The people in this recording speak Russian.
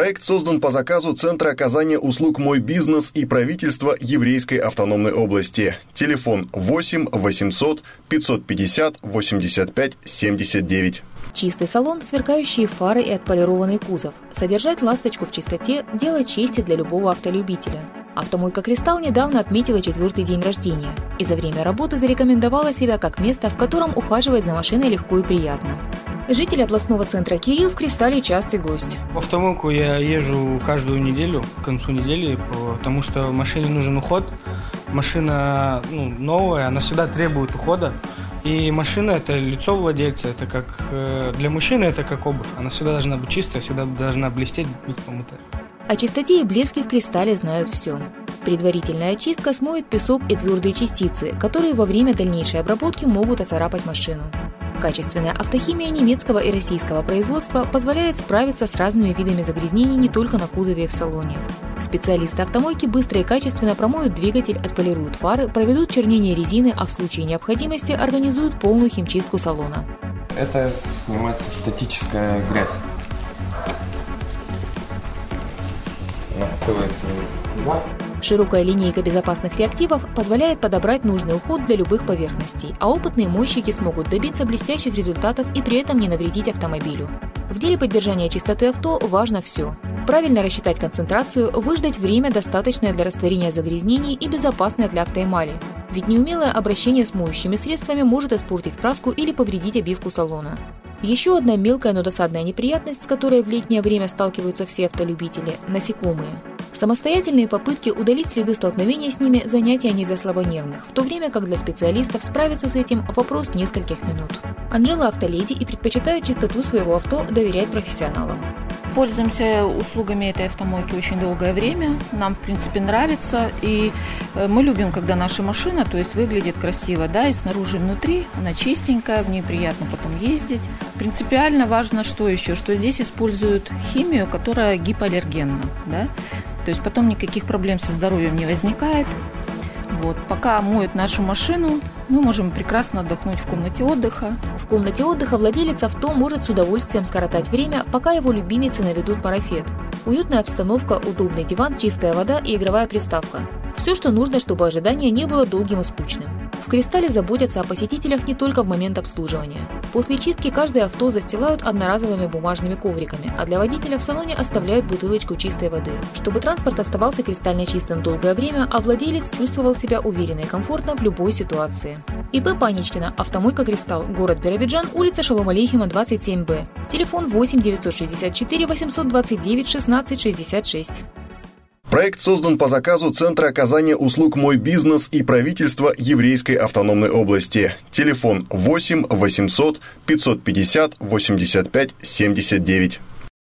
Проект создан по заказу Центра оказания услуг «Мой бизнес» и правительства Еврейской автономной области. Телефон 8 800 550 85 79. Чистый салон, сверкающие фары и отполированный кузов. Содержать «Ласточку» в чистоте – дело чести для любого автолюбителя. Автомойка «Кристалл» недавно отметила четвертый день рождения и за время работы зарекомендовала себя как место, в котором ухаживать за машиной легко и приятно. Житель областного центра Кирилл в «Кристалле» частый гость. В автомойку я езжу каждую неделю, к концу недели, потому что машине нужен уход. Машина ну, новая, она всегда требует ухода. И машина – это лицо владельца, это как э, для мужчины это как обувь. Она всегда должна быть чистая, всегда должна блестеть, быть помыта. О чистоте и блеске в кристалле знают все. Предварительная очистка смоет песок и твердые частицы, которые во время дальнейшей обработки могут оцарапать машину. Качественная автохимия немецкого и российского производства позволяет справиться с разными видами загрязнений не только на кузове и в салоне. Специалисты автомойки быстро и качественно промоют двигатель, отполируют фары, проведут чернение резины, а в случае необходимости организуют полную химчистку салона. Это снимается статическая грязь. Она впитывается Широкая линейка безопасных реактивов позволяет подобрать нужный уход для любых поверхностей, а опытные мойщики смогут добиться блестящих результатов и при этом не навредить автомобилю. В деле поддержания чистоты авто важно все. Правильно рассчитать концентрацию, выждать время, достаточное для растворения загрязнений и безопасное для автоэмали. Ведь неумелое обращение с моющими средствами может испортить краску или повредить обивку салона. Еще одна мелкая, но досадная неприятность, с которой в летнее время сталкиваются все автолюбители – насекомые. Самостоятельные попытки удалить следы столкновения с ними – занятия не для слабонервных, в то время как для специалистов справиться с этим – вопрос нескольких минут. Анжела – автоледи и предпочитает чистоту своего авто доверять профессионалам. Пользуемся услугами этой автомойки очень долгое время. Нам, в принципе, нравится. И э, мы любим, когда наша машина, то есть выглядит красиво, да, и снаружи, и внутри. Она чистенькая, в ней приятно потом ездить. Принципиально важно, что еще, что здесь используют химию, которая гипоаллергенна, да. То есть потом никаких проблем со здоровьем не возникает. Вот. Пока моют нашу машину, мы можем прекрасно отдохнуть в комнате отдыха. В комнате отдыха владелец авто может с удовольствием скоротать время, пока его любимицы наведут парафет. Уютная обстановка, удобный диван, чистая вода и игровая приставка. Все, что нужно, чтобы ожидание не было долгим и скучным. В «Кристалле» заботятся о посетителях не только в момент обслуживания. После чистки каждое авто застилают одноразовыми бумажными ковриками, а для водителя в салоне оставляют бутылочку чистой воды. Чтобы транспорт оставался кристально чистым долгое время, а владелец чувствовал себя уверенно и комфортно в любой ситуации. ИП Паничкина, автомойка «Кристалл», город Биробиджан, улица Шалом Алейхима, 27Б. Телефон 8 964 829 16 66. Проект создан по заказу Центра оказания услуг «Мой бизнес» и правительства Еврейской автономной области. Телефон 8 800 550 85 79.